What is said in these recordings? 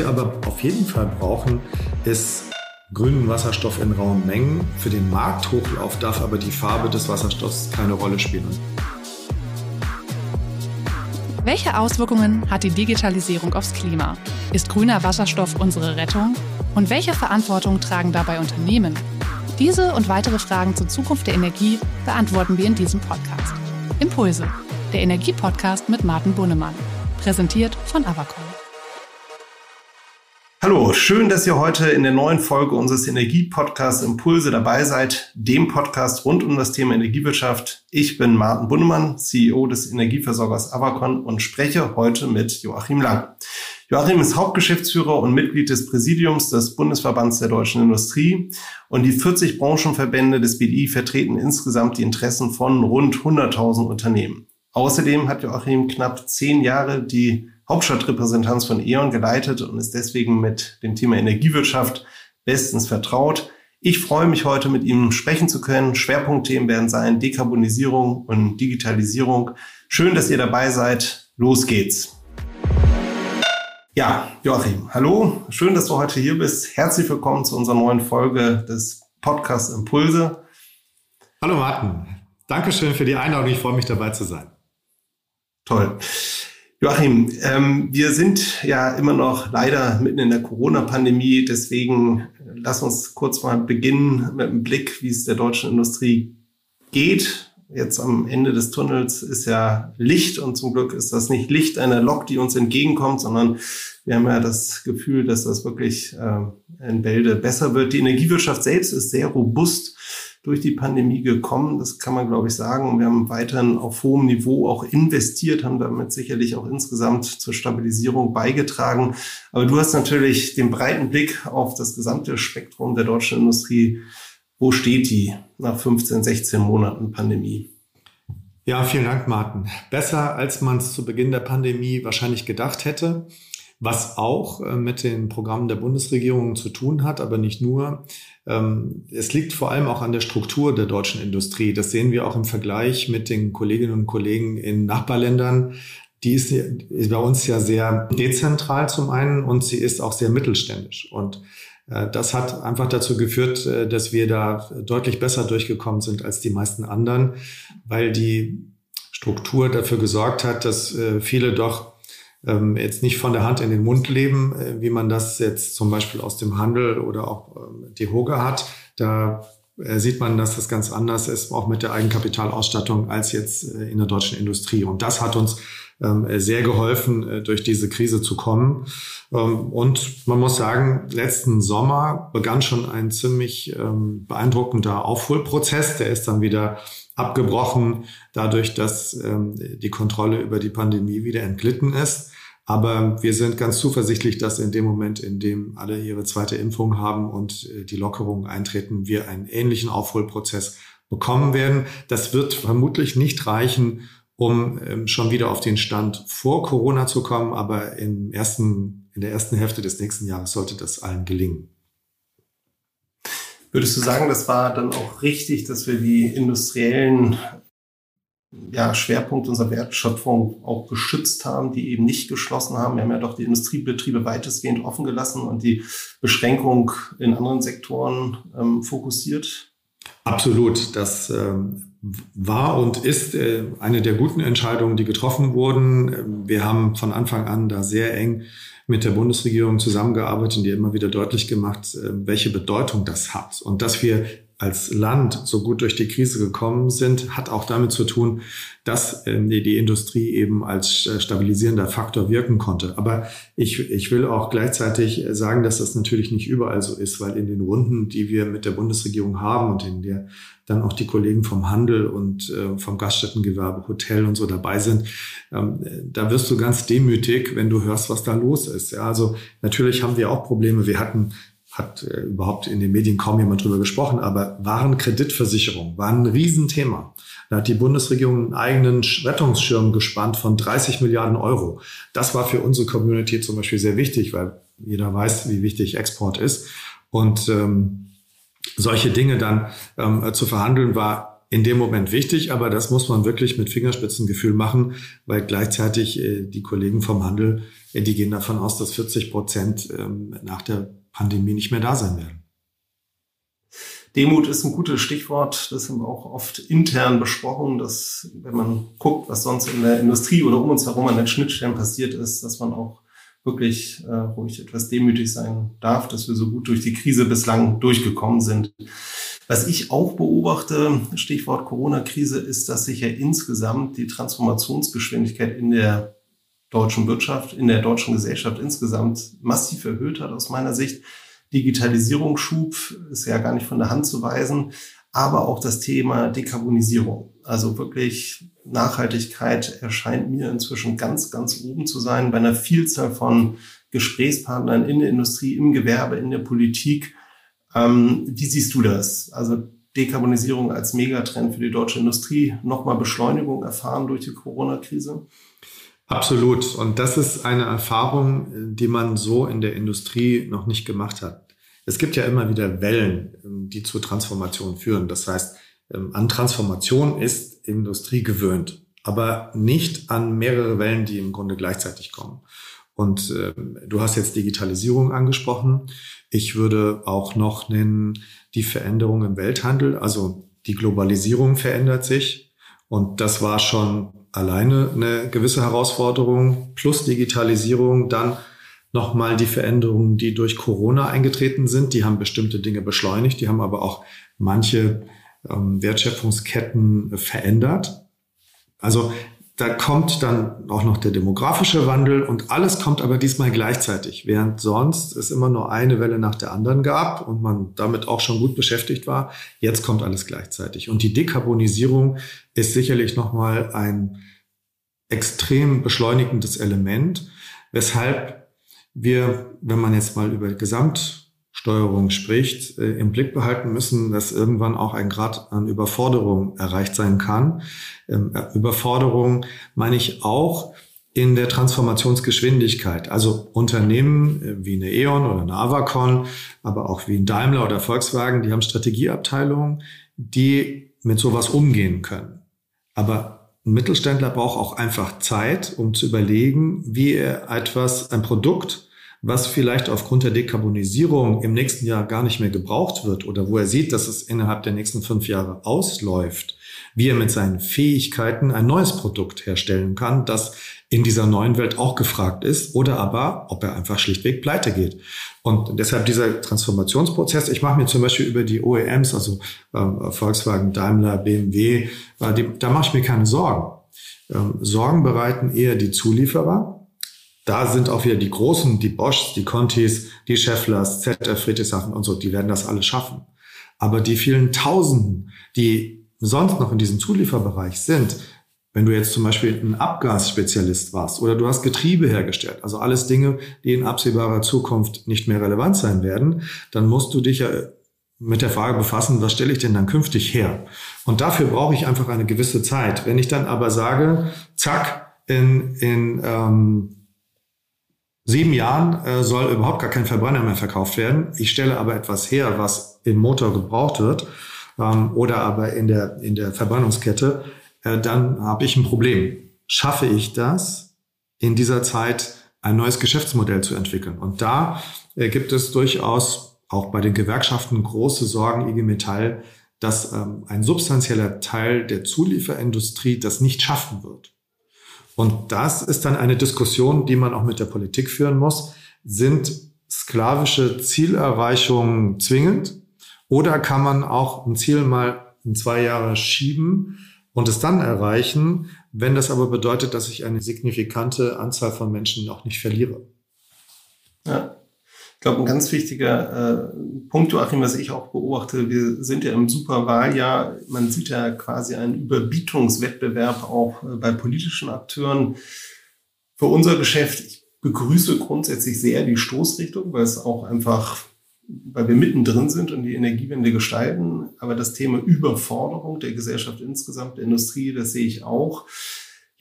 wir aber auf jeden Fall brauchen, ist grünen Wasserstoff in rauen Mengen. Für den Markthochlauf darf aber die Farbe des Wasserstoffs keine Rolle spielen. Welche Auswirkungen hat die Digitalisierung aufs Klima? Ist grüner Wasserstoff unsere Rettung? Und welche Verantwortung tragen dabei Unternehmen? Diese und weitere Fragen zur Zukunft der Energie beantworten wir in diesem Podcast. Impulse, der Energiepodcast mit Martin Bunnemann. Präsentiert von Avacon. Hallo, schön, dass ihr heute in der neuen Folge unseres Energiepodcasts Impulse dabei seid, dem Podcast rund um das Thema Energiewirtschaft. Ich bin Martin Bunnemann, CEO des Energieversorgers Avacon und spreche heute mit Joachim Lang. Joachim ist Hauptgeschäftsführer und Mitglied des Präsidiums des Bundesverbands der deutschen Industrie und die 40 Branchenverbände des BDI vertreten insgesamt die Interessen von rund 100.000 Unternehmen. Außerdem hat Joachim knapp zehn Jahre die Hauptstadtrepräsentanz von E.ON geleitet und ist deswegen mit dem Thema Energiewirtschaft bestens vertraut. Ich freue mich heute mit ihm sprechen zu können. Schwerpunktthemen werden sein Dekarbonisierung und Digitalisierung. Schön, dass ihr dabei seid. Los geht's. Ja, Joachim, hallo. Schön, dass du heute hier bist. Herzlich willkommen zu unserer neuen Folge des Podcasts Impulse. Hallo Martin. Dankeschön für die Einladung. Ich freue mich dabei zu sein. Toll. Joachim, ähm, wir sind ja immer noch leider mitten in der Corona-Pandemie. Deswegen lass uns kurz mal beginnen mit einem Blick, wie es der deutschen Industrie geht. Jetzt am Ende des Tunnels ist ja Licht und zum Glück ist das nicht Licht einer Lok, die uns entgegenkommt, sondern wir haben ja das Gefühl, dass das wirklich äh, in Bälde besser wird. Die Energiewirtschaft selbst ist sehr robust durch die Pandemie gekommen. Das kann man, glaube ich, sagen. Wir haben weiterhin auf hohem Niveau auch investiert, haben damit sicherlich auch insgesamt zur Stabilisierung beigetragen. Aber du hast natürlich den breiten Blick auf das gesamte Spektrum der deutschen Industrie. Wo steht die nach 15, 16 Monaten Pandemie? Ja, vielen Dank, Martin. Besser, als man es zu Beginn der Pandemie wahrscheinlich gedacht hätte was auch äh, mit den Programmen der Bundesregierung zu tun hat, aber nicht nur. Ähm, es liegt vor allem auch an der Struktur der deutschen Industrie. Das sehen wir auch im Vergleich mit den Kolleginnen und Kollegen in Nachbarländern. Die ist, ist bei uns ja sehr dezentral zum einen und sie ist auch sehr mittelständisch. Und äh, das hat einfach dazu geführt, äh, dass wir da deutlich besser durchgekommen sind als die meisten anderen, weil die Struktur dafür gesorgt hat, dass viele doch ähm, jetzt nicht von der Hand in den Mund leben, äh, wie man das jetzt zum Beispiel aus dem Handel oder auch ähm, die Hoge hat. Da äh, sieht man, dass das ganz anders ist, auch mit der Eigenkapitalausstattung als jetzt äh, in der deutschen Industrie. Und das hat uns ähm, sehr geholfen, äh, durch diese Krise zu kommen. Ähm, und man muss sagen, letzten Sommer begann schon ein ziemlich ähm, beeindruckender Aufholprozess. Der ist dann wieder abgebrochen, dadurch, dass ähm, die Kontrolle über die Pandemie wieder entglitten ist. Aber wir sind ganz zuversichtlich, dass in dem Moment, in dem alle ihre zweite Impfung haben und äh, die Lockerungen eintreten, wir einen ähnlichen Aufholprozess bekommen werden. Das wird vermutlich nicht reichen, um ähm, schon wieder auf den Stand vor Corona zu kommen, aber im ersten, in der ersten Hälfte des nächsten Jahres sollte das allen gelingen. Würdest du sagen, das war dann auch richtig, dass wir die industriellen ja, Schwerpunkte unserer Wertschöpfung auch geschützt haben, die eben nicht geschlossen haben? Wir haben ja doch die Industriebetriebe weitestgehend offen gelassen und die Beschränkung in anderen Sektoren ähm, fokussiert. Absolut. Das ähm, war und ist äh, eine der guten Entscheidungen, die getroffen wurden. Wir haben von Anfang an da sehr eng mit der Bundesregierung zusammengearbeitet und die immer wieder deutlich gemacht, äh, welche Bedeutung das hat. Und dass wir als Land so gut durch die Krise gekommen sind, hat auch damit zu tun, dass ähm, die, Industrie eben als äh, stabilisierender Faktor wirken konnte. Aber ich, ich will auch gleichzeitig sagen, dass das natürlich nicht überall so ist, weil in den Runden, die wir mit der Bundesregierung haben und in der dann auch die Kollegen vom Handel und äh, vom Gaststättengewerbe, Hotel und so dabei sind, ähm, da wirst du ganz demütig, wenn du hörst, was da los ist. Ja, also natürlich haben wir auch Probleme. Wir hatten hat äh, überhaupt in den Medien kaum jemand drüber gesprochen, aber Warenkreditversicherung war ein Riesenthema. Da hat die Bundesregierung einen eigenen Rettungsschirm gespannt von 30 Milliarden Euro. Das war für unsere Community zum Beispiel sehr wichtig, weil jeder weiß, wie wichtig Export ist. Und ähm, solche Dinge dann ähm, zu verhandeln war in dem Moment wichtig, aber das muss man wirklich mit Fingerspitzengefühl machen, weil gleichzeitig äh, die Kollegen vom Handel, äh, die gehen davon aus, dass 40 Prozent ähm, nach der Pandemie nicht mehr da sein werden. Demut ist ein gutes Stichwort. Das haben wir auch oft intern besprochen, dass wenn man guckt, was sonst in der Industrie oder um uns herum an den Schnittstellen passiert ist, dass man auch wirklich äh, ruhig etwas demütig sein darf, dass wir so gut durch die Krise bislang durchgekommen sind. Was ich auch beobachte, Stichwort Corona-Krise, ist, dass sich ja insgesamt die Transformationsgeschwindigkeit in der deutschen Wirtschaft, in der deutschen Gesellschaft insgesamt massiv erhöht hat aus meiner Sicht. Digitalisierungsschub ist ja gar nicht von der Hand zu weisen, aber auch das Thema Dekarbonisierung. Also wirklich Nachhaltigkeit erscheint mir inzwischen ganz, ganz oben zu sein bei einer Vielzahl von Gesprächspartnern in der Industrie, im Gewerbe, in der Politik. Ähm, wie siehst du das? Also Dekarbonisierung als Megatrend für die deutsche Industrie, nochmal Beschleunigung erfahren durch die Corona-Krise? Absolut. Und das ist eine Erfahrung, die man so in der Industrie noch nicht gemacht hat. Es gibt ja immer wieder Wellen, die zur Transformation führen. Das heißt, ähm, an Transformation ist Industrie gewöhnt, aber nicht an mehrere Wellen, die im Grunde gleichzeitig kommen. Und äh, du hast jetzt Digitalisierung angesprochen. Ich würde auch noch nennen die Veränderung im Welthandel. Also die Globalisierung verändert sich. Und das war schon alleine eine gewisse Herausforderung. Plus Digitalisierung, dann nochmal die Veränderungen, die durch Corona eingetreten sind. Die haben bestimmte Dinge beschleunigt. Die haben aber auch manche ähm, Wertschöpfungsketten verändert. Also da kommt dann auch noch der demografische Wandel und alles kommt aber diesmal gleichzeitig, während sonst es immer nur eine Welle nach der anderen gab und man damit auch schon gut beschäftigt war. Jetzt kommt alles gleichzeitig und die Dekarbonisierung ist sicherlich nochmal ein extrem beschleunigendes Element, weshalb wir, wenn man jetzt mal über Gesamt Steuerung spricht, äh, im Blick behalten müssen, dass irgendwann auch ein Grad an Überforderung erreicht sein kann. Ähm, äh, Überforderung meine ich auch in der Transformationsgeschwindigkeit. Also Unternehmen äh, wie eine E.ON oder eine Avacon, aber auch wie ein Daimler oder Volkswagen, die haben Strategieabteilungen, die mit sowas umgehen können. Aber ein Mittelständler braucht auch einfach Zeit, um zu überlegen, wie er etwas, ein Produkt was vielleicht aufgrund der Dekarbonisierung im nächsten Jahr gar nicht mehr gebraucht wird oder wo er sieht, dass es innerhalb der nächsten fünf Jahre ausläuft, wie er mit seinen Fähigkeiten ein neues Produkt herstellen kann, das in dieser neuen Welt auch gefragt ist oder aber, ob er einfach schlichtweg pleite geht. Und deshalb dieser Transformationsprozess, ich mache mir zum Beispiel über die OEMs, also äh, Volkswagen, Daimler, BMW, äh, die, da mache ich mir keine Sorgen. Ähm, Sorgen bereiten eher die Zulieferer, da sind auch wieder die Großen, die Boschs, die Contis, die Schefflers, ZF Friedrichshafen und so, die werden das alles schaffen. Aber die vielen Tausenden, die sonst noch in diesem Zulieferbereich sind, wenn du jetzt zum Beispiel ein Abgasspezialist warst oder du hast Getriebe hergestellt, also alles Dinge, die in absehbarer Zukunft nicht mehr relevant sein werden, dann musst du dich ja mit der Frage befassen, was stelle ich denn dann künftig her? Und dafür brauche ich einfach eine gewisse Zeit. Wenn ich dann aber sage, zack, in, in ähm, sieben Jahren äh, soll überhaupt gar kein Verbrenner mehr verkauft werden. Ich stelle aber etwas her, was im Motor gebraucht wird ähm, oder aber in der, in der Verbrennungskette, äh, dann habe ich ein Problem. Schaffe ich das, in dieser Zeit ein neues Geschäftsmodell zu entwickeln? Und da äh, gibt es durchaus auch bei den Gewerkschaften große Sorgen, IG Metall, dass ähm, ein substanzieller Teil der Zulieferindustrie das nicht schaffen wird. Und das ist dann eine Diskussion, die man auch mit der Politik führen muss. Sind sklavische Zielerreichungen zwingend? Oder kann man auch ein Ziel mal in zwei Jahre schieben und es dann erreichen, wenn das aber bedeutet, dass ich eine signifikante Anzahl von Menschen auch nicht verliere? Ja. Ich glaube, ein ganz wichtiger äh, Punkt, Joachim, was ich auch beobachte, wir sind ja im Superwahljahr, man sieht ja quasi einen Überbietungswettbewerb auch äh, bei politischen Akteuren. Für unser Geschäft, ich begrüße grundsätzlich sehr die Stoßrichtung, weil es auch einfach, weil wir mittendrin sind und die Energiewende gestalten. Aber das Thema Überforderung der Gesellschaft insgesamt, der Industrie, das sehe ich auch.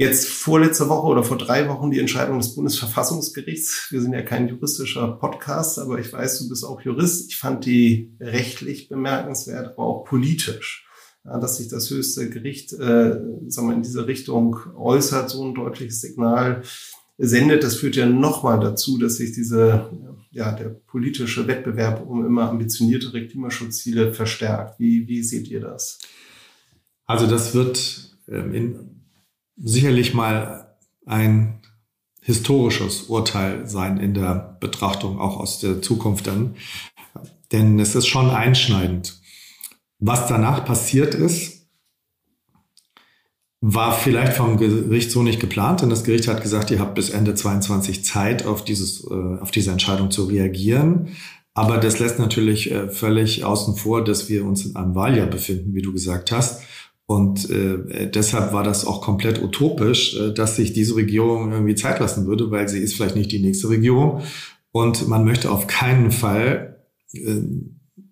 Jetzt vorletzte Woche oder vor drei Wochen die Entscheidung des Bundesverfassungsgerichts. Wir sind ja kein juristischer Podcast, aber ich weiß, du bist auch Jurist. Ich fand die rechtlich bemerkenswert, aber auch politisch. dass sich das höchste Gericht äh, sagen wir, in diese Richtung äußert, so ein deutliches Signal sendet. Das führt ja nochmal dazu, dass sich diese, ja, der politische Wettbewerb um immer ambitioniertere Klimaschutzziele verstärkt. Wie, wie seht ihr das? Also das wird ähm, in, sicherlich mal ein historisches Urteil sein in der Betrachtung, auch aus der Zukunft dann. Denn es ist schon einschneidend. Was danach passiert ist, war vielleicht vom Gericht so nicht geplant, denn das Gericht hat gesagt, ihr habt bis Ende 22 Zeit, auf, dieses, äh, auf diese Entscheidung zu reagieren. Aber das lässt natürlich äh, völlig außen vor, dass wir uns in einem Wahljahr befinden, wie du gesagt hast. Und äh, deshalb war das auch komplett utopisch, äh, dass sich diese Regierung irgendwie Zeit lassen würde, weil sie ist vielleicht nicht die nächste Regierung. Und man möchte auf keinen Fall äh,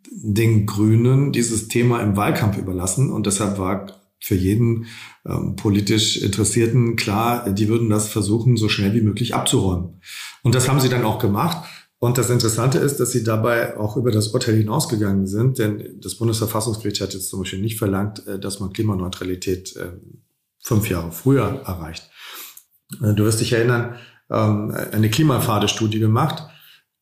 den Grünen dieses Thema im Wahlkampf überlassen. Und deshalb war für jeden ähm, politisch Interessierten klar, die würden das versuchen, so schnell wie möglich abzuräumen. Und das haben sie dann auch gemacht. Und das Interessante ist, dass sie dabei auch über das Urteil hinausgegangen sind, denn das Bundesverfassungsgericht hat jetzt zum Beispiel nicht verlangt, äh, dass man Klimaneutralität äh, fünf Jahre früher erreicht. Äh, du wirst dich erinnern, ähm, eine Klimapfade-Studie gemacht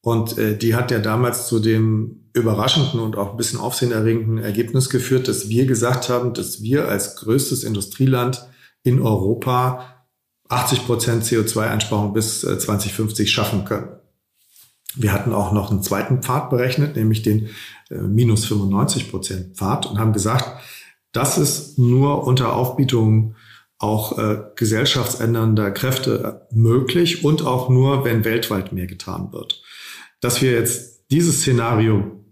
und die hat ja damals zu dem überraschenden und auch ein bisschen aufsehenerregenden Ergebnis geführt, dass wir gesagt haben, dass wir als größtes Industrieland in Europa 80 Prozent CO2-Einsparung bis 2050 schaffen können. Wir hatten auch noch einen zweiten Pfad berechnet, nämlich den äh, minus 95 Prozent Pfad und haben gesagt, das ist nur unter Aufbietung auch äh, gesellschaftsändernder Kräfte möglich und auch nur, wenn weltweit mehr getan wird. Dass wir jetzt dieses Szenario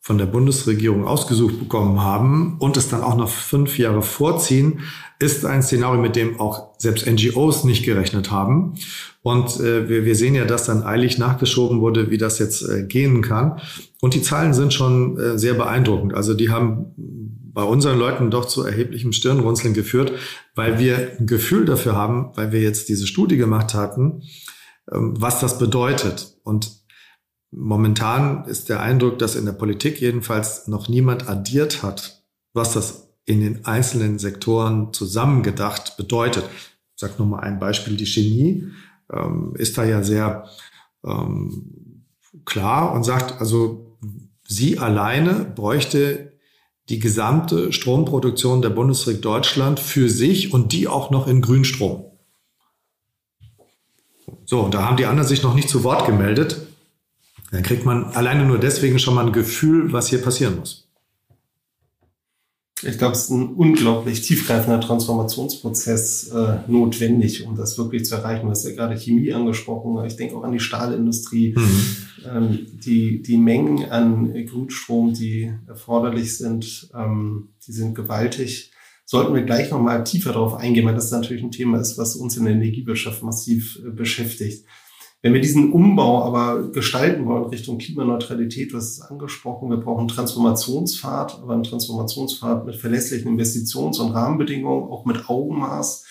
von der Bundesregierung ausgesucht bekommen haben und es dann auch noch fünf Jahre vorziehen, ist ein Szenario, mit dem auch selbst NGOs nicht gerechnet haben. Und äh, wir, wir sehen ja, dass dann eilig nachgeschoben wurde, wie das jetzt äh, gehen kann. Und die Zahlen sind schon äh, sehr beeindruckend. Also die haben bei unseren Leuten doch zu erheblichem Stirnrunzeln geführt, weil wir ein Gefühl dafür haben, weil wir jetzt diese Studie gemacht hatten, ähm, was das bedeutet. Und Momentan ist der Eindruck, dass in der Politik jedenfalls noch niemand addiert hat, was das in den einzelnen Sektoren zusammengedacht bedeutet. Ich sage nur mal ein Beispiel, die Chemie ähm, ist da ja sehr ähm, klar und sagt, also sie alleine bräuchte die gesamte Stromproduktion der Bundesrepublik Deutschland für sich und die auch noch in Grünstrom. So, und da haben die anderen sich noch nicht zu Wort gemeldet. Dann kriegt man alleine nur deswegen schon mal ein Gefühl, was hier passieren muss. Ich glaube, es ist ein unglaublich tiefgreifender Transformationsprozess äh, notwendig, um das wirklich zu erreichen. Du hast ja gerade Chemie angesprochen. Ich denke auch an die Stahlindustrie. Mhm. Ähm, die, die Mengen an Grünstrom, die erforderlich sind, ähm, die sind gewaltig. Sollten wir gleich nochmal tiefer darauf eingehen, weil das natürlich ein Thema ist, was uns in der Energiewirtschaft massiv äh, beschäftigt. Wenn wir diesen Umbau aber gestalten wollen Richtung Klimaneutralität, du hast es angesprochen, wir brauchen einen Transformationspfad, aber einen Transformationspfad mit verlässlichen Investitions- und Rahmenbedingungen, auch mit Augenmaß.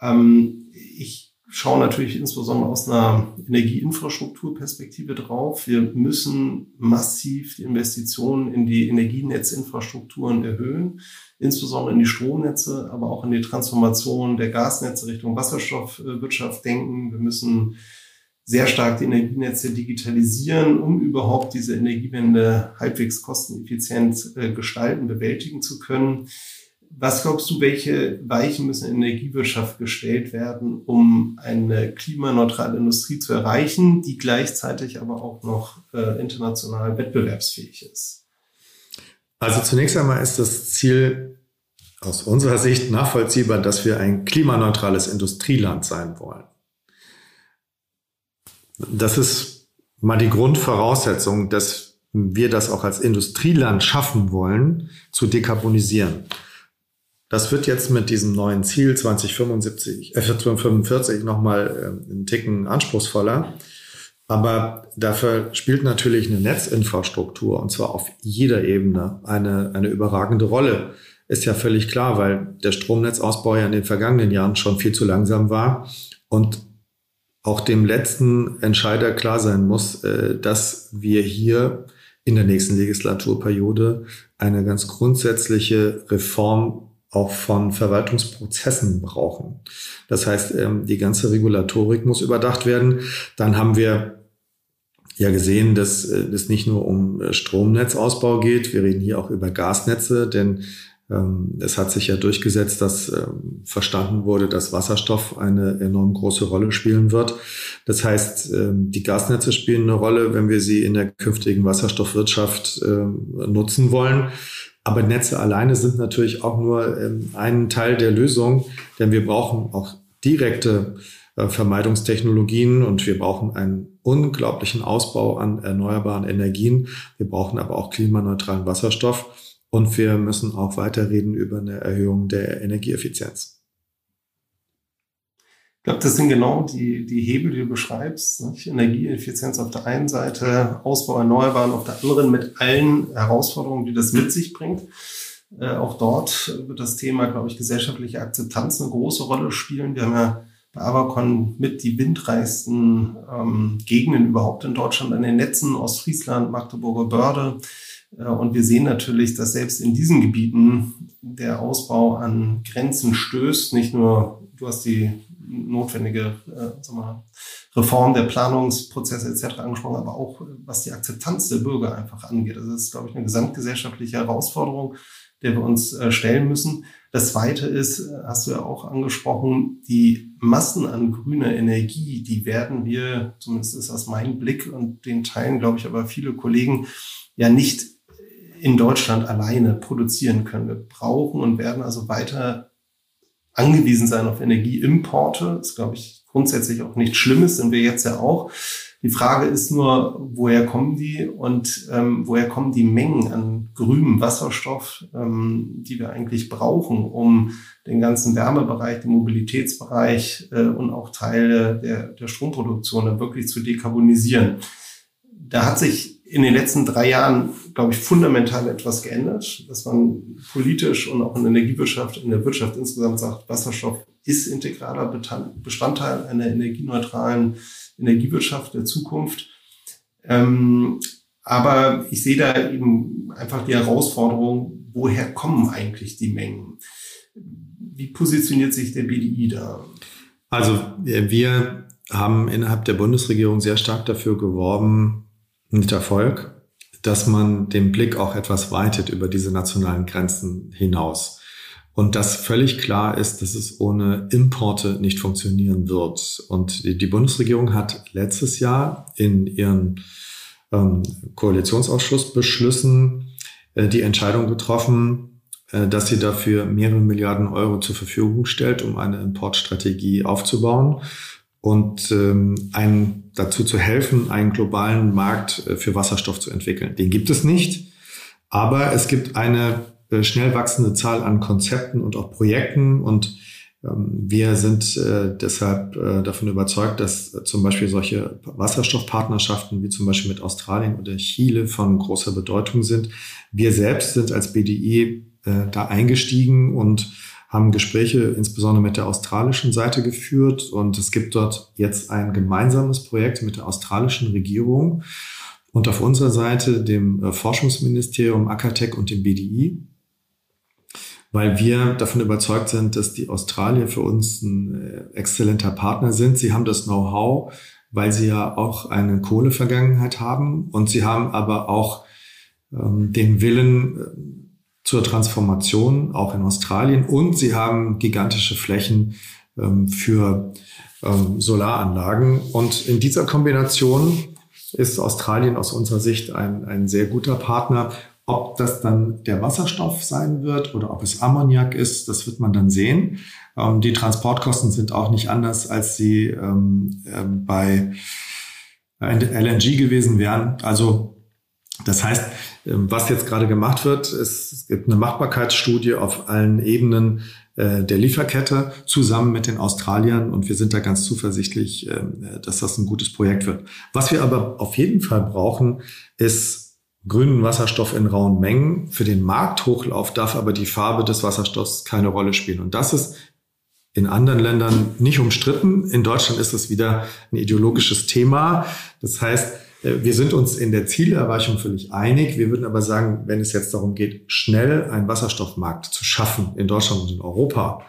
Ähm, ich schaue natürlich insbesondere aus einer Energieinfrastrukturperspektive drauf. Wir müssen massiv die Investitionen in die Energienetzinfrastrukturen erhöhen, insbesondere in die Stromnetze, aber auch in die Transformation der Gasnetze Richtung Wasserstoffwirtschaft denken. Wir müssen sehr stark die Energienetze digitalisieren, um überhaupt diese Energiewende halbwegs kosteneffizient äh, gestalten, bewältigen zu können. Was glaubst du, welche Weichen müssen in Energiewirtschaft gestellt werden, um eine klimaneutrale Industrie zu erreichen, die gleichzeitig aber auch noch äh, international wettbewerbsfähig ist? Also zunächst einmal ist das Ziel aus unserer Sicht nachvollziehbar, dass wir ein klimaneutrales Industrieland sein wollen. Das ist mal die Grundvoraussetzung, dass wir das auch als Industrieland schaffen wollen, zu dekarbonisieren. Das wird jetzt mit diesem neuen Ziel 2075, äh, 2045 nochmal äh, einen Ticken anspruchsvoller. Aber dafür spielt natürlich eine Netzinfrastruktur und zwar auf jeder Ebene eine, eine überragende Rolle. Ist ja völlig klar, weil der Stromnetzausbau ja in den vergangenen Jahren schon viel zu langsam war und auch dem letzten Entscheider klar sein muss, äh, dass wir hier in der nächsten Legislaturperiode eine ganz grundsätzliche Reform auch von Verwaltungsprozessen brauchen. Das heißt, ähm, die ganze Regulatorik muss überdacht werden. Dann haben wir ja gesehen, dass es nicht nur um äh, Stromnetzausbau geht. Wir reden hier auch über Gasnetze, denn es hat sich ja durchgesetzt, dass ähm, verstanden wurde, dass Wasserstoff eine enorm große Rolle spielen wird. Das heißt, die Gasnetze spielen eine Rolle, wenn wir sie in der künftigen Wasserstoffwirtschaft nutzen wollen. Aber Netze alleine sind natürlich auch nur ähm, ein Teil der Lösung, denn wir brauchen auch direkte äh, Vermeidungstechnologien und wir brauchen einen unglaublichen Ausbau an erneuerbaren Energien. Wir brauchen aber auch klimaneutralen Wasserstoff und wir müssen auch weiterreden über eine Erhöhung der Energieeffizienz glaube, das sind genau die, die Hebel, die du beschreibst. Nicht? Energieeffizienz auf der einen Seite, Ausbau Erneuerbaren auf der anderen mit allen Herausforderungen, die das mit sich bringt. Äh, auch dort wird das Thema, glaube ich, gesellschaftliche Akzeptanz eine große Rolle spielen. Wir haben ja bei Avacon mit die windreichsten ähm, Gegenden überhaupt in Deutschland an den Netzen, Ostfriesland, Magdeburger Börde. Äh, und wir sehen natürlich, dass selbst in diesen Gebieten der Ausbau an Grenzen stößt. Nicht nur, du hast die notwendige äh, wir, Reform der Planungsprozesse etc. angesprochen, aber auch was die Akzeptanz der Bürger einfach angeht. Das ist, glaube ich, eine gesamtgesellschaftliche Herausforderung, der wir uns äh, stellen müssen. Das Zweite ist, äh, hast du ja auch angesprochen, die Massen an grüner Energie, die werden wir, zumindest ist das mein Blick und den teilen, glaube ich, aber viele Kollegen, ja nicht in Deutschland alleine produzieren können. Wir brauchen und werden also weiter angewiesen sein auf Energieimporte. Das ist, glaube ich, grundsätzlich auch nichts Schlimmes, sind wir jetzt ja auch. Die Frage ist nur, woher kommen die und ähm, woher kommen die Mengen an grünem Wasserstoff, ähm, die wir eigentlich brauchen, um den ganzen Wärmebereich, den Mobilitätsbereich äh, und auch Teile der, der Stromproduktion dann wirklich zu dekarbonisieren. Da hat sich in den letzten drei Jahren, glaube ich, fundamental etwas geändert, dass man politisch und auch in der Energiewirtschaft, in der Wirtschaft insgesamt sagt, Wasserstoff ist integraler Bestandteil einer energieneutralen Energiewirtschaft der Zukunft. Ähm, aber ich sehe da eben einfach die Herausforderung, woher kommen eigentlich die Mengen? Wie positioniert sich der BDI da? Also wir haben innerhalb der Bundesregierung sehr stark dafür geworben, mit Erfolg, dass man den Blick auch etwas weitet über diese nationalen Grenzen hinaus. Und dass völlig klar ist, dass es ohne Importe nicht funktionieren wird. Und die Bundesregierung hat letztes Jahr in ihren ähm, Koalitionsausschussbeschlüssen äh, die Entscheidung getroffen, äh, dass sie dafür mehrere Milliarden Euro zur Verfügung stellt, um eine Importstrategie aufzubauen und ähm, einen, dazu zu helfen, einen globalen Markt äh, für Wasserstoff zu entwickeln. Den gibt es nicht, aber es gibt eine äh, schnell wachsende Zahl an Konzepten und auch Projekten und ähm, wir sind äh, deshalb äh, davon überzeugt, dass äh, zum Beispiel solche Wasserstoffpartnerschaften wie zum Beispiel mit Australien oder Chile von großer Bedeutung sind. Wir selbst sind als BDI da eingestiegen und haben Gespräche insbesondere mit der australischen Seite geführt und es gibt dort jetzt ein gemeinsames Projekt mit der australischen Regierung und auf unserer Seite dem äh, Forschungsministerium, Akatec und dem BDI, weil wir davon überzeugt sind, dass die Australier für uns ein äh, exzellenter Partner sind. Sie haben das Know-how, weil sie ja auch eine Kohlevergangenheit haben und sie haben aber auch ähm, den Willen, äh, zur Transformation, auch in Australien. Und sie haben gigantische Flächen ähm, für ähm, Solaranlagen. Und in dieser Kombination ist Australien aus unserer Sicht ein, ein sehr guter Partner. Ob das dann der Wasserstoff sein wird oder ob es Ammoniak ist, das wird man dann sehen. Ähm, die Transportkosten sind auch nicht anders, als sie ähm, äh, bei LNG gewesen wären. Also das heißt, ähm, was jetzt gerade gemacht wird, es gibt eine Machbarkeitsstudie auf allen Ebenen äh, der Lieferkette zusammen mit den Australiern und wir sind da ganz zuversichtlich, ähm, dass das ein gutes Projekt wird. Was wir aber auf jeden Fall brauchen, ist grünen Wasserstoff in rauen Mengen. Für den Markthochlauf darf aber die Farbe des Wasserstoffs keine Rolle spielen. Und das ist in anderen Ländern nicht umstritten. In Deutschland ist es wieder ein ideologisches Thema. Das heißt, wir sind uns in der Zielerreichung völlig einig. Wir würden aber sagen, wenn es jetzt darum geht, schnell einen Wasserstoffmarkt zu schaffen in Deutschland und in Europa,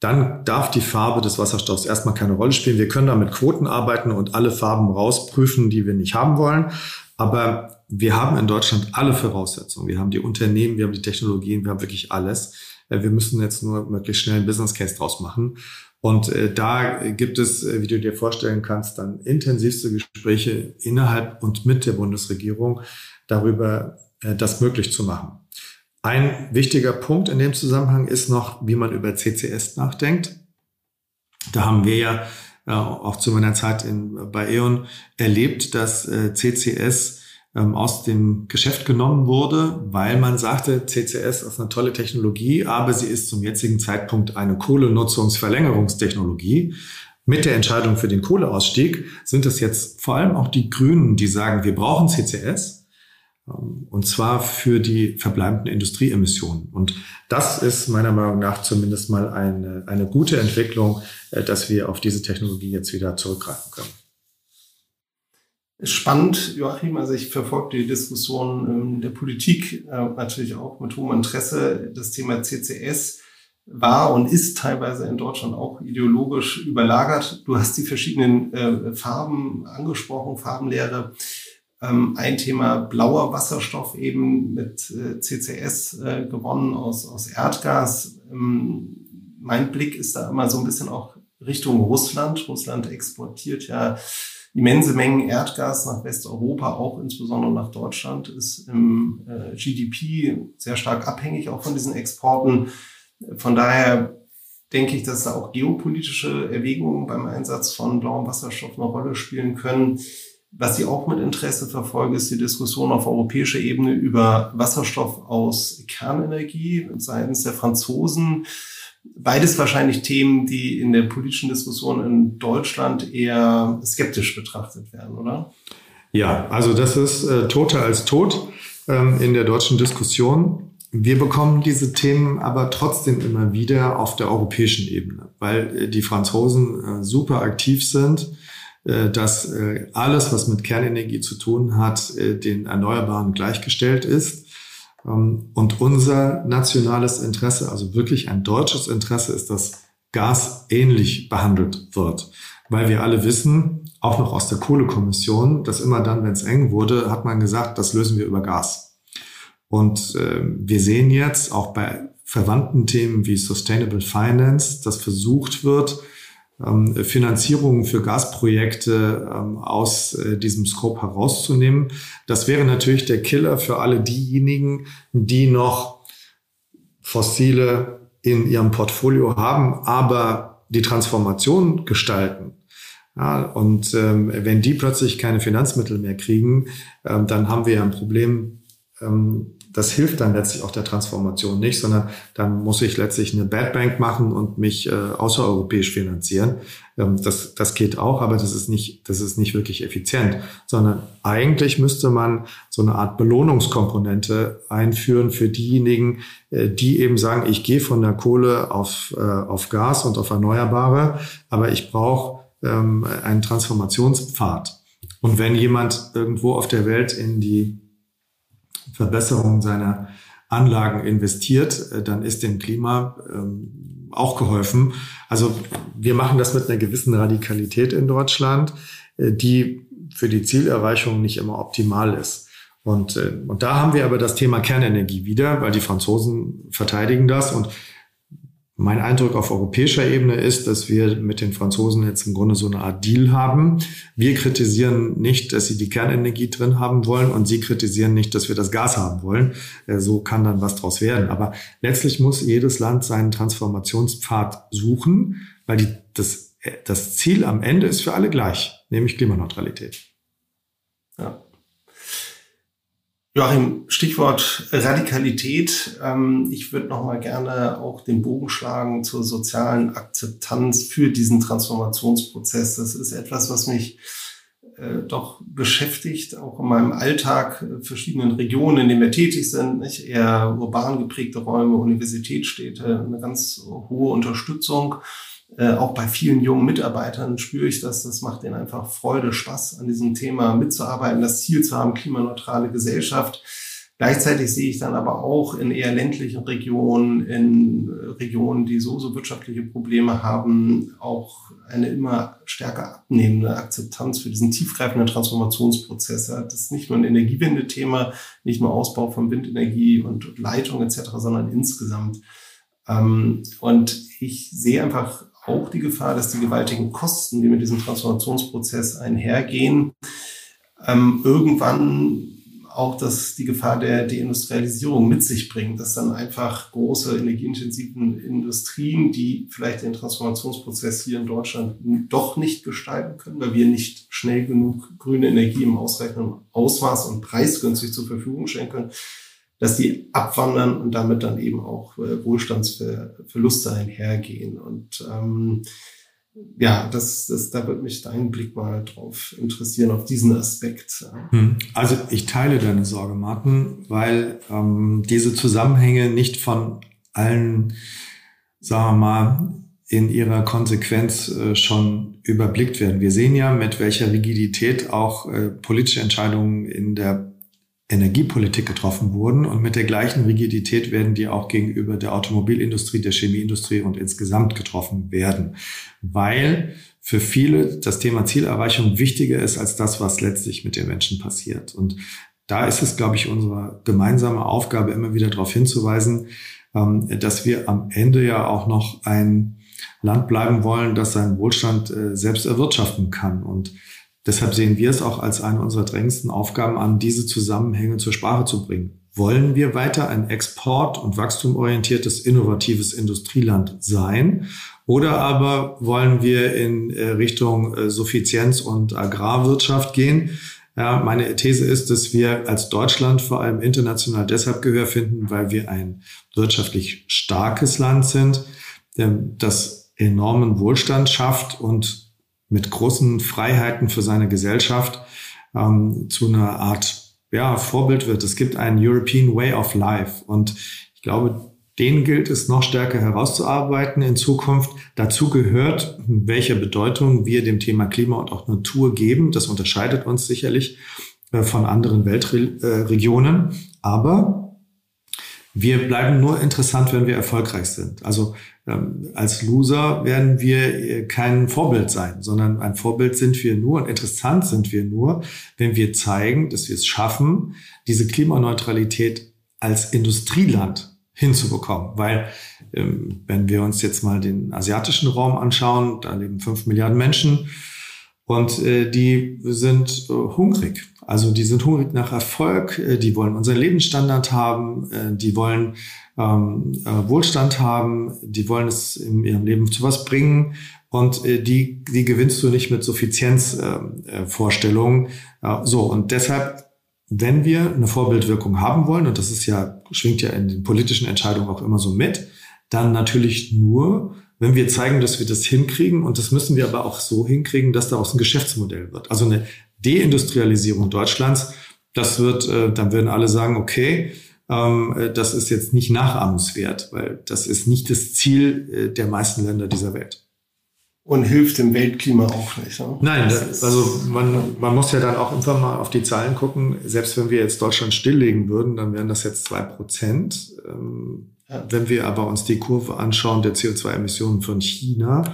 dann darf die Farbe des Wasserstoffs erstmal keine Rolle spielen. Wir können da mit Quoten arbeiten und alle Farben rausprüfen, die wir nicht haben wollen. Aber wir haben in Deutschland alle Voraussetzungen. Wir haben die Unternehmen, wir haben die Technologien, wir haben wirklich alles. Äh, wir müssen jetzt nur möglichst schnell einen Business Case draus machen. Und äh, da gibt es, äh, wie du dir vorstellen kannst, dann intensivste Gespräche innerhalb und mit der Bundesregierung darüber, das möglich zu machen. Ein wichtiger Punkt in dem Zusammenhang ist noch, wie man über CCS nachdenkt. Da haben wir ja auch zu meiner Zeit in, bei E.ON erlebt, dass CCS ähm, aus dem Geschäft genommen wurde, weil man sagte, CCS ist eine tolle Technologie, aber sie ist zum jetzigen Zeitpunkt eine Kohlenutzungsverlängerungstechnologie. Mit der Entscheidung für den Kohleausstieg sind es jetzt vor allem auch die Grünen, die sagen, wir brauchen CCS. Ähm, und zwar für die verbleibenden Industrieemissionen. Und das ist meiner Meinung nach zumindest mal eine, eine gute Entwicklung, äh, dass wir auf diese Technologie jetzt wieder zurückgreifen können spannend, Joachim. Also ich verfolge die Diskussion ähm, der Politik äh, natürlich auch mit hohem Interesse. Das Thema CCS war und ist teilweise in Deutschland auch ideologisch überlagert. Du hast die verschiedenen äh, Farben angesprochen, Farbenlehre. Ähm, ein Thema blauer Wasserstoff eben mit äh, CCS äh, gewonnen aus, aus Erdgas. Ähm, mein Blick ist da immer so ein bisschen auch Richtung Russland. Russland exportiert ja immense Mengen Erdgas nach Westeuropa, auch insbesondere nach Deutschland, ist im äh, GDP sehr stark abhängig auch von diesen Exporten. Von daher denke ich, dass da auch geopolitische Erwägungen beim Einsatz von blauem Wasserstoff eine Rolle spielen können. Was ich auch mit Interesse verfolge, ist die Diskussion auf europäischer Ebene über Wasserstoff aus Kernenergie seitens der Franzosen. Beides wahrscheinlich Themen, die in der politischen Diskussion in Deutschland eher skeptisch betrachtet werden, oder? Ja, also das ist äh, toter als tot ähm, in der deutschen Diskussion. Wir bekommen diese Themen aber trotzdem immer wieder auf der europäischen Ebene, weil äh, die Franzosen äh, super aktiv sind, äh, dass äh, alles, was mit Kernenergie zu tun hat, äh, den Erneuerbaren gleichgestellt ist. Ähm, und unser nationales Interesse, also wirklich ein deutsches Interesse, ist, dass Gas ähnlich behandelt wird. Weil wir alle wissen, auch noch aus der Kohlekommission, dass immer dann, wenn es eng wurde, hat man gesagt, das lösen wir über Gas. Und äh, wir sehen jetzt auch bei verwandten Themen wie Sustainable Finance, dass versucht wird, Finanzierungen für Gasprojekte ähm, aus äh, diesem Scope herauszunehmen. Das wäre natürlich der Killer für alle diejenigen, die noch fossile in ihrem Portfolio haben, aber die Transformation gestalten. Ja, und ähm, wenn die plötzlich keine Finanzmittel mehr kriegen, ähm, dann haben wir ja ein Problem, ähm, das hilft dann letztlich auch der Transformation nicht, sondern dann muss ich letztlich eine Bad Bank machen und mich äh, außereuropäisch finanzieren. Ähm, das, das geht auch, aber das ist nicht, das ist nicht wirklich effizient, sondern eigentlich müsste man so eine Art Belohnungskomponente einführen für diejenigen, äh, die eben sagen, ich gehe von der Kohle auf, äh, auf Gas und auf Erneuerbare, aber ich brauche ähm, einen Transformationspfad. Und wenn jemand irgendwo auf der Welt in die Verbesserung seiner Anlagen investiert, äh, dann ist dem Klima ähm, auch geholfen. Also wir machen das mit einer gewissen Radikalität in Deutschland, äh, die für die Zielerreichung nicht immer optimal ist. Und, äh, und da haben wir aber das Thema Kernenergie wieder, weil die Franzosen verteidigen das und mein Eindruck auf europäischer Ebene ist, dass wir mit den Franzosen jetzt im Grunde so eine Art Deal haben. Wir kritisieren nicht, dass sie die Kernenergie drin haben wollen und sie kritisieren nicht, dass wir das Gas haben wollen. Äh, so kann dann was draus werden. Aber letztlich muss jedes Land seinen Transformationspfad suchen, weil die, das, das Ziel am Ende ist für alle gleich, nämlich Klimaneutralität. Ja. Joachim, Stichwort Radikalität. Ähm, ich würde noch mal gerne auch den Bogen schlagen zur sozialen Akzeptanz für diesen Transformationsprozess. Das ist etwas, was mich äh, doch beschäftigt, auch in meinem Alltag, äh, verschiedenen Regionen, in denen wir tätig sind, nicht? eher urban geprägte Räume, Universitätsstädte, eine ganz hohe Unterstützung. Äh, auch bei vielen jungen Mitarbeitern spüre ich das. Das macht ihnen einfach Freude, Spaß an diesem Thema mitzuarbeiten, das Ziel zu haben, klimaneutrale Gesellschaft. Gleichzeitig sehe ich dann aber auch in eher ländlichen Regionen, in Regionen, die so, so wirtschaftliche Probleme haben, auch eine immer stärker abnehmende Akzeptanz für diesen tiefgreifenden Transformationsprozess. Das ist nicht nur ein Energiewende-Thema, nicht nur Ausbau von Windenergie und Leitung etc., sondern insgesamt. Ähm, und ich sehe einfach auch die Gefahr, dass die gewaltigen Kosten, die mit diesem Transformationsprozess einhergehen, ähm, irgendwann auch das, die Gefahr der Deindustrialisierung mit sich bringt, dass dann einfach große energieintensiven Industrien, die vielleicht den Transformationsprozess hier in Deutschland doch nicht gestalten können, weil wir nicht schnell genug grüne Energie im ausreichenden Ausmaß und preisgünstig zur Verfügung stellen können, dass die abwandern und damit dann eben auch äh, Wohlstandsverluste einhergehen. Und ähm, ja, das, das, da wird mich dein Blick mal drauf interessieren, auf diesen Aspekt. Hm. Also ich teile deine Sorge, Martin, weil ähm, diese Zusammenhänge nicht von allen, sagen wir mal, in ihrer Konsequenz äh, schon überblickt werden. Wir sehen ja, mit welcher Rigidität auch äh, politische Entscheidungen in der Energiepolitik getroffen wurden. Und mit der gleichen Rigidität werden die auch gegenüber der Automobilindustrie, der Chemieindustrie und insgesamt getroffen werden. Weil für viele das Thema Zielerreichung wichtiger ist als das, was letztlich mit den Menschen passiert. Und da ist es, glaube ich, unsere gemeinsame Aufgabe, immer wieder darauf hinzuweisen, ähm, dass wir am Ende ja auch noch ein Land bleiben wollen, das seinen Wohlstand äh, selbst erwirtschaften kann. Und Deshalb sehen wir es auch als eine unserer drängendsten Aufgaben an, diese Zusammenhänge zur Sprache zu bringen. Wollen wir weiter ein export- und wachstumorientiertes, innovatives Industrieland sein? Oder aber wollen wir in äh, Richtung äh, Suffizienz und Agrarwirtschaft gehen? Ja, meine These ist, dass wir als Deutschland vor allem international deshalb Gehör finden, weil wir ein wirtschaftlich starkes Land sind, das enormen Wohlstand schafft und mit großen Freiheiten für seine Gesellschaft ähm, zu einer Art ja, Vorbild wird. Es gibt einen European Way of Life und ich glaube, den gilt es noch stärker herauszuarbeiten in Zukunft. Dazu gehört, welche Bedeutung wir dem Thema Klima und auch Natur geben. Das unterscheidet uns sicherlich äh, von anderen Weltregionen. Aber wir bleiben nur interessant, wenn wir erfolgreich sind. Also ähm, als Loser werden wir äh, kein Vorbild sein, sondern ein Vorbild sind wir nur und interessant sind wir nur, wenn wir zeigen, dass wir es schaffen, diese Klimaneutralität als Industrieland hinzubekommen. Weil ähm, wenn wir uns jetzt mal den asiatischen Raum anschauen, da leben fünf Milliarden Menschen und äh, die sind äh, hungrig. Also die sind hungrig nach Erfolg, äh, die wollen unseren Lebensstandard haben, äh, die wollen ähm, äh, Wohlstand haben, die wollen es in ihrem Leben zu was bringen und äh, die, die gewinnst du nicht mit Suffizienzvorstellungen. Äh, äh, so, und deshalb, wenn wir eine Vorbildwirkung haben wollen, und das ist ja, schwingt ja in den politischen Entscheidungen auch immer so mit, dann natürlich nur, wenn wir zeigen, dass wir das hinkriegen, und das müssen wir aber auch so hinkriegen, dass daraus ein Geschäftsmodell wird. Also eine Deindustrialisierung Deutschlands, das wird, äh, dann würden alle sagen, okay, ähm, äh, das ist jetzt nicht nachahmenswert, weil das ist nicht das Ziel äh, der meisten Länder dieser Welt. Und hilft dem Weltklima auch nicht. Ne? Nein, das, also man, man muss ja dann auch irgendwann mal auf die Zahlen gucken. Selbst wenn wir jetzt Deutschland stilllegen würden, dann wären das jetzt zwei Prozent. Ähm, ja. Wenn wir aber uns die Kurve anschauen der CO2-Emissionen von China,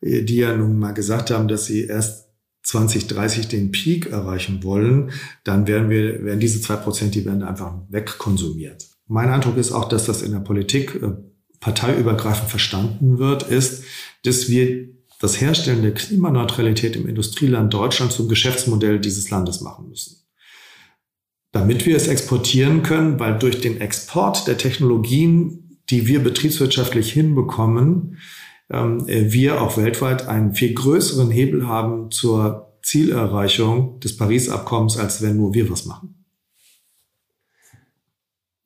äh, die ja nun mal gesagt haben, dass sie erst 2030 den Peak erreichen wollen, dann werden wir, werden diese zwei Prozent, die werden einfach wegkonsumiert. Mein Eindruck ist auch, dass das in der Politik äh, parteiübergreifend verstanden wird, ist, dass wir das Herstellen der Klimaneutralität im Industrieland Deutschland zum Geschäftsmodell dieses Landes machen müssen. Damit wir es exportieren können, weil durch den Export der Technologien, die wir betriebswirtschaftlich hinbekommen, wir auch weltweit einen viel größeren Hebel haben zur Zielerreichung des Paris-Abkommens, als wenn nur wir was machen.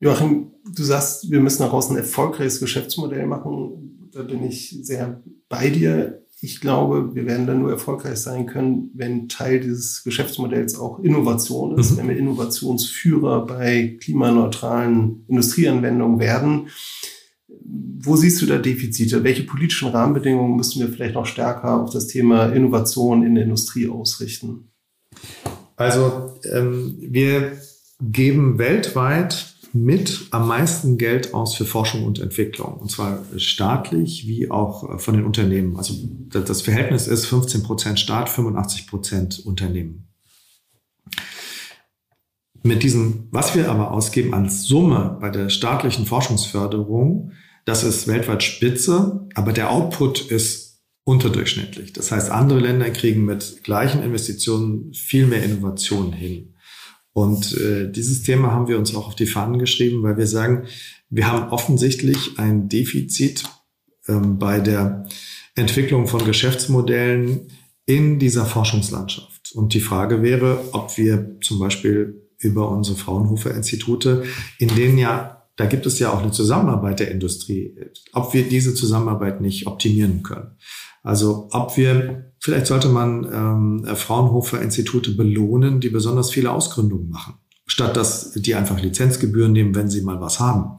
Joachim, du sagst, wir müssen daraus ein erfolgreiches Geschäftsmodell machen. Da bin ich sehr bei dir. Ich glaube, wir werden dann nur erfolgreich sein können, wenn Teil dieses Geschäftsmodells auch Innovation ist, mhm. wenn wir Innovationsführer bei klimaneutralen Industrieanwendungen werden Wo siehst du da Defizite? Welche politischen Rahmenbedingungen müssen wir vielleicht noch stärker auf das Thema Innovation in der Industrie ausrichten? Also ähm, wir geben weltweit mit am meisten Geld aus für Forschung und Entwicklung. Und zwar staatlich wie auch von den Unternehmen. Also das Verhältnis ist 15 Prozent Staat, 85 Prozent Unternehmen. Mit diesem, was wir aber ausgeben als Summe bei der staatlichen Forschungsförderung, das ist weltweit spitze, aber der Output ist unterdurchschnittlich. Das heißt, andere Länder kriegen mit gleichen Investitionen viel mehr Innovationen hin. Und äh, dieses Thema haben wir uns auch auf die Fahnen geschrieben, weil wir sagen, wir haben offensichtlich ein Defizit ähm, bei der Entwicklung von Geschäftsmodellen in dieser Forschungslandschaft. Und die Frage wäre, ob wir zum Beispiel über unsere Fraunhofer-Institute, in denen ja, da gibt es ja auch eine Zusammenarbeit der Industrie, ob wir diese Zusammenarbeit nicht optimieren können. Also ob wir, vielleicht sollte man ähm, Fraunhofer-Institute belohnen, die besonders viele Ausgründungen machen, statt dass die einfach Lizenzgebühren nehmen, wenn sie mal was haben.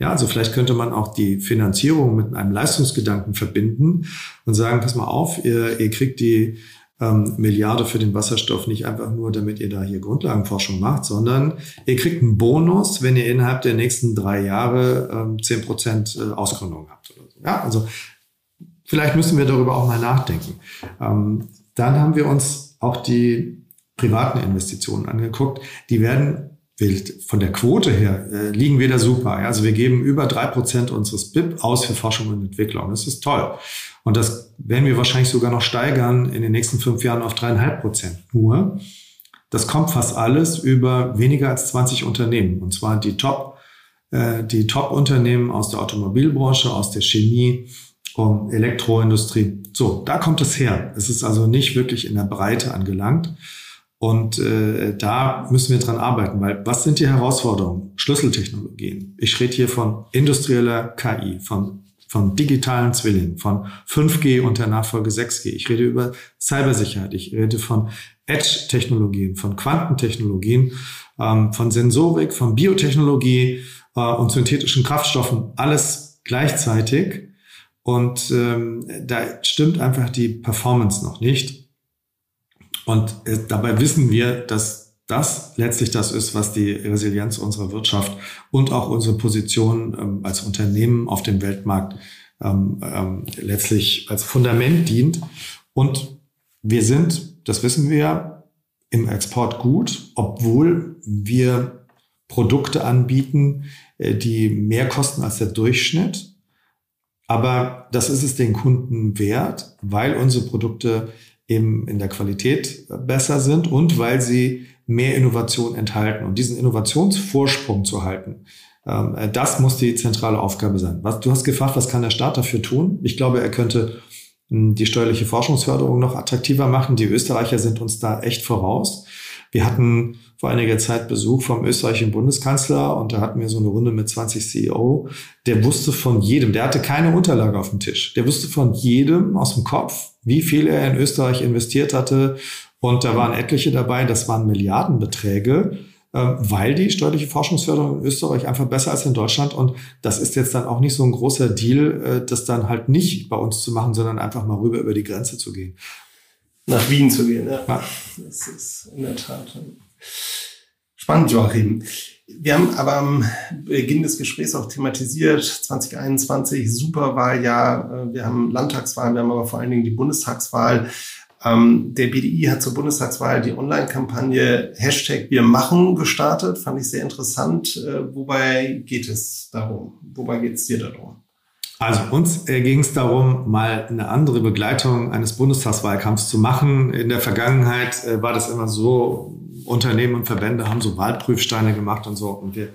Ja, also vielleicht könnte man auch die Finanzierung mit einem Leistungsgedanken verbinden und sagen, pass mal auf, ihr, ihr kriegt die ähm, Milliarde für den Wasserstoff nicht einfach nur, damit ihr da hier Grundlagenforschung macht, sondern ihr kriegt einen Bonus, wenn ihr innerhalb der nächsten drei Jahre ähm, zehn ähm, Prozent äh, Ausgründung habt oder so. Ja, also vielleicht müssen wir darüber auch mal nachdenken. Ähm, dann haben wir uns auch die privaten Investitionen angeguckt. Die werden von der Quote her äh, liegen wir da super. Also wir geben über drei Prozent unseres BIP aus für Forschung und Entwicklung. Das ist toll. Und das werden wir wahrscheinlich sogar noch steigern in den nächsten fünf Jahren auf dreieinhalb Prozent. Nur, das kommt fast alles über weniger als 20 Unternehmen. Und zwar die Top, äh, die Top-Unternehmen aus der Automobilbranche, aus der Chemie, um Elektroindustrie. So, da kommt es her. Es ist also nicht wirklich in der Breite angelangt. Und äh, da müssen wir dran arbeiten, weil was sind die Herausforderungen? Schlüsseltechnologien. Ich rede hier von industrieller KI, von von digitalen Zwillingen, von 5G und der Nachfolge 6G. Ich rede über Cybersicherheit. Ich rede von Edge-Technologien, von Quantentechnologien, ähm, von Sensorik, von Biotechnologie äh, und synthetischen Kraftstoffen. Alles gleichzeitig. Und ähm, da stimmt einfach die Performance noch nicht. Und äh, dabei wissen wir, dass das letztlich das ist, was die Resilienz unserer Wirtschaft und auch unsere Position ähm, als Unternehmen auf dem Weltmarkt ähm, ähm, letztlich als Fundament dient. Und wir sind, das wissen wir, im Export gut, obwohl wir Produkte anbieten, äh, die mehr kosten als der Durchschnitt. Aber das ist es den Kunden wert, weil unsere Produkte eben in der Qualität besser sind und weil sie mehr Innovation enthalten. Und diesen Innovationsvorsprung zu halten, ähm, das muss die zentrale Aufgabe sein. Du hast gefragt, was kann der Staat dafür tun? Ich glaube, er könnte hm, die steuerliche Forschungsförderung noch attraktiver machen. Die Österreicher sind uns da echt voraus. Wir hatten vor einiger Zeit Besuch vom österreichischen Bundeskanzler und da hatten wir so eine Runde mit 20 CEO. Der wusste von jedem, der hatte keine Unterlage auf dem Tisch. Der wusste von jedem aus dem Kopf, wie viel er in Österreich investiert hatte und da waren etliche dabei, das waren Milliardenbeträge, ähm, weil die steuerliche Forschungsförderung in Österreich einfach besser als in Deutschland. Und das ist jetzt dann auch nicht so ein großer Deal, äh, das dann halt nicht bei uns zu machen, sondern einfach mal rüber über die Grenze zu gehen. Nach Wien zu gehen, ja. ja. Das ist in der Tat spannend, Joachim. Wir haben aber am Beginn des Gesprächs auch thematisiert, 2021, Superwahljahr. Äh, wir haben Landtagswahlen, wir haben aber vor allen Dingen die Bundestagswahl. Ähm, der BDI hat zur Bundestagswahl die Online-Kampagne Hashtag Wir machen gestartet. Fand ich sehr interessant. Äh, wobei geht es darum? Wobei geht es dir darum? Also uns äh, ging es darum, mal eine andere Begleitung eines Bundestagswahlkampfs zu machen. In der Vergangenheit äh, war das immer so, Unternehmen und Verbände haben so Wahlprüfsteine gemacht und so. Und wir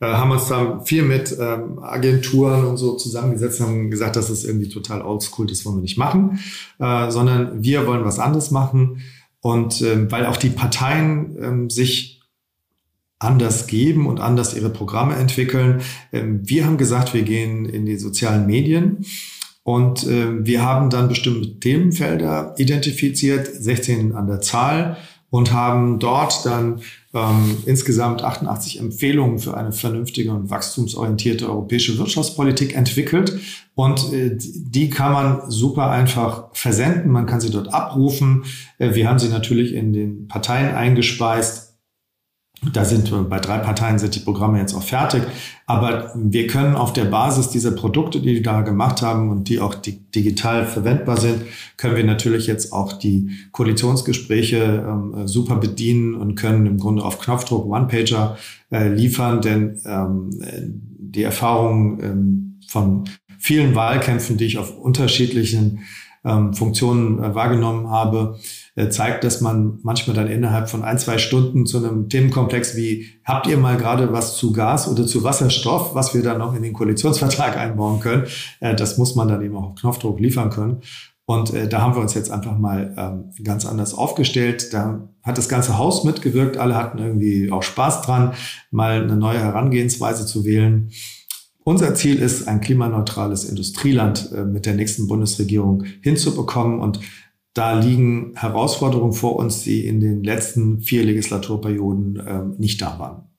äh, haben uns da viel mit ähm, Agenturen und so zusammengesetzt und haben gesagt, das ist irgendwie total oldschool, das wollen wir nicht machen, äh, sondern wir wollen was anderes machen. Und ähm, weil auch die Parteien ähm, sich anders geben und anders ihre Programme entwickeln. Ähm, wir haben gesagt, wir gehen in die sozialen Medien und äh, wir haben dann bestimmte Themenfelder identifiziert, 16 an der Zahl, und haben dort dann ähm, insgesamt 88 Empfehlungen für eine vernünftige und wachstumsorientierte europäische Wirtschaftspolitik entwickelt. Und äh, die kann man super einfach versenden. Man kann sie dort abrufen. Äh, wir haben sie natürlich in den Parteien eingespeist. Da sind wir bei drei Parteien sind die Programme jetzt auch fertig. Aber wir können auf der Basis dieser Produkte, die wir da gemacht haben und die auch di digital verwendbar sind, können wir natürlich jetzt auch die Koalitionsgespräche ähm, super bedienen und können im Grunde auf Knopfdruck One-Pager äh, liefern, denn ähm, die Erfahrungen ähm, von vielen Wahlkämpfen, die ich auf unterschiedlichen ähm, Funktionen äh, wahrgenommen habe, äh, zeigt, dass man manchmal dann innerhalb von ein, zwei Stunden zu einem Themenkomplex wie, habt ihr mal gerade was zu Gas oder zu Wasserstoff, was wir dann noch in den Koalitionsvertrag einbauen können, äh, das muss man dann eben auch auf Knopfdruck liefern können. Und äh, da haben wir uns jetzt einfach mal ähm, ganz anders aufgestellt. Da hat das ganze Haus mitgewirkt. Alle hatten irgendwie auch Spaß dran, mal eine neue Herangehensweise zu wählen. Unser Ziel ist, ein klimaneutrales Industrieland äh, mit der nächsten Bundesregierung hinzubekommen. Und da liegen Herausforderungen vor uns, die in den letzten vier Legislaturperioden ähm, nicht da waren.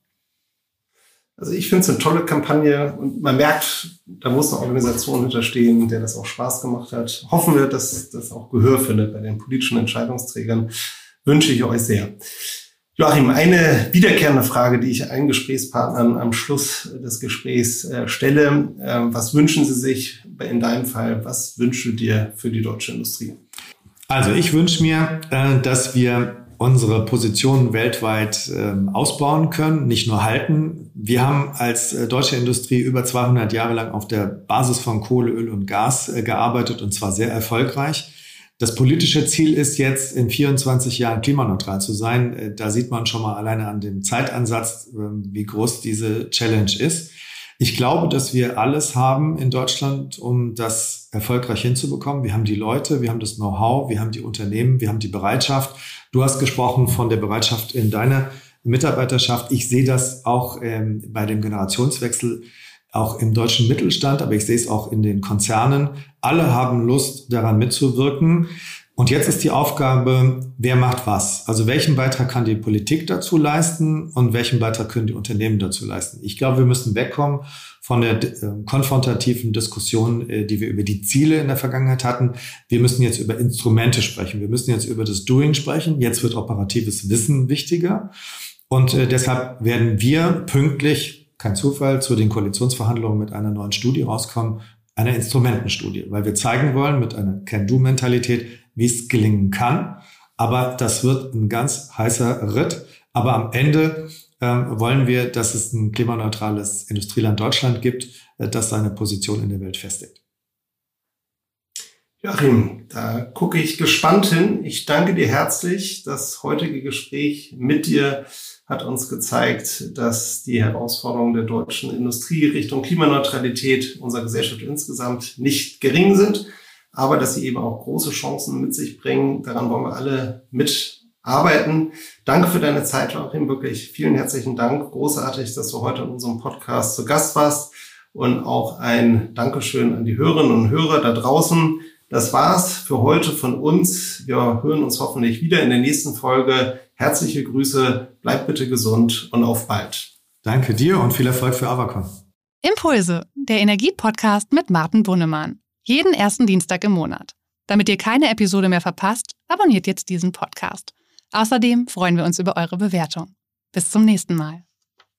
Also ich finde es eine tolle Kampagne und man merkt, da muss eine Organisation hinterstehen, der das auch Spaß gemacht hat. Hoffen wir, dass das auch Gehör findet bei den politischen Entscheidungsträgern. Wünsche ich euch sehr. Joachim, eine wiederkehrende Frage, die ich allen Gesprächspartnern am Schluss des Gesprächs äh, stelle. Äh, was wünschen Sie sich in deinem Fall? Was wünschst du dir für die deutsche Industrie? Also ich wünsche mir, äh, dass wir unsere Position weltweit ähm, ausbauen können, nicht nur halten. Wir haben als äh, deutsche Industrie über 200 Jahre lang auf der Basis von Kohle, Öl und Gas äh, gearbeitet und zwar sehr erfolgreich. Das politische Ziel ist jetzt, in 24 Jahren klimaneutral zu sein. Äh, da sieht man schon mal alleine an dem Zeitansatz, ähm, wie groß diese Challenge ist. Ich glaube, dass wir alles haben in Deutschland, um das erfolgreich hinzubekommen. Wir haben die Leute, wir haben das Know-how, wir haben die Unternehmen, wir haben die Bereitschaft. Du hast gesprochen von der Bereitschaft in deiner Mitarbeiterschaft. Ich sehe das auch ähm, bei dem Generationswechsel auch im deutschen Mittelstand, aber ich sehe es auch in den Konzernen. Alle haben Lust, daran mitzuwirken. Und jetzt ist die Aufgabe, wer macht was? Also welchen Beitrag kann die Politik dazu leisten und welchen Beitrag können die Unternehmen dazu leisten? Ich glaube, wir müssen wegkommen von der äh, konfrontativen Diskussion, äh, die wir über die Ziele in der Vergangenheit hatten. Wir müssen jetzt über Instrumente sprechen. Wir müssen jetzt über das Doing sprechen. Jetzt wird operatives Wissen wichtiger. Und äh, deshalb werden wir pünktlich kein Zufall, zu den Koalitionsverhandlungen mit einer neuen Studie rauskommen, einer Instrumentenstudie, weil wir zeigen wollen mit einer Can-Do-Mentalität, wie es gelingen kann. Aber das wird ein ganz heißer Ritt. Aber am Ende ähm, wollen wir, dass es ein klimaneutrales Industrieland Deutschland gibt, äh, das seine Position in der Welt festigt. Joachim, da gucke ich gespannt hin. Ich danke dir herzlich. Das heutige Gespräch mit dir hat uns gezeigt, dass die Herausforderungen der deutschen Industrie Richtung Klimaneutralität unserer Gesellschaft insgesamt nicht gering sind, aber dass sie eben auch große Chancen mit sich bringen. Daran wollen wir alle mitarbeiten. Danke für deine Zeit, Joachim. Wirklich vielen herzlichen Dank. Großartig, dass du heute in unserem Podcast zu Gast warst. Und auch ein Dankeschön an die Hörerinnen und Hörer da draußen. Das war's für heute von uns. Wir hören uns hoffentlich wieder in der nächsten Folge. Herzliche Grüße, bleib bitte gesund und auf bald. Danke dir und viel Erfolg für Avacon. Impulse, der Energiepodcast mit Martin Bunnemann. Jeden ersten Dienstag im Monat. Damit ihr keine Episode mehr verpasst, abonniert jetzt diesen Podcast. Außerdem freuen wir uns über eure Bewertung. Bis zum nächsten Mal.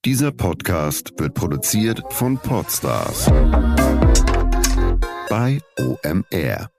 Dieser Podcast wird produziert von Podstars bei OMR.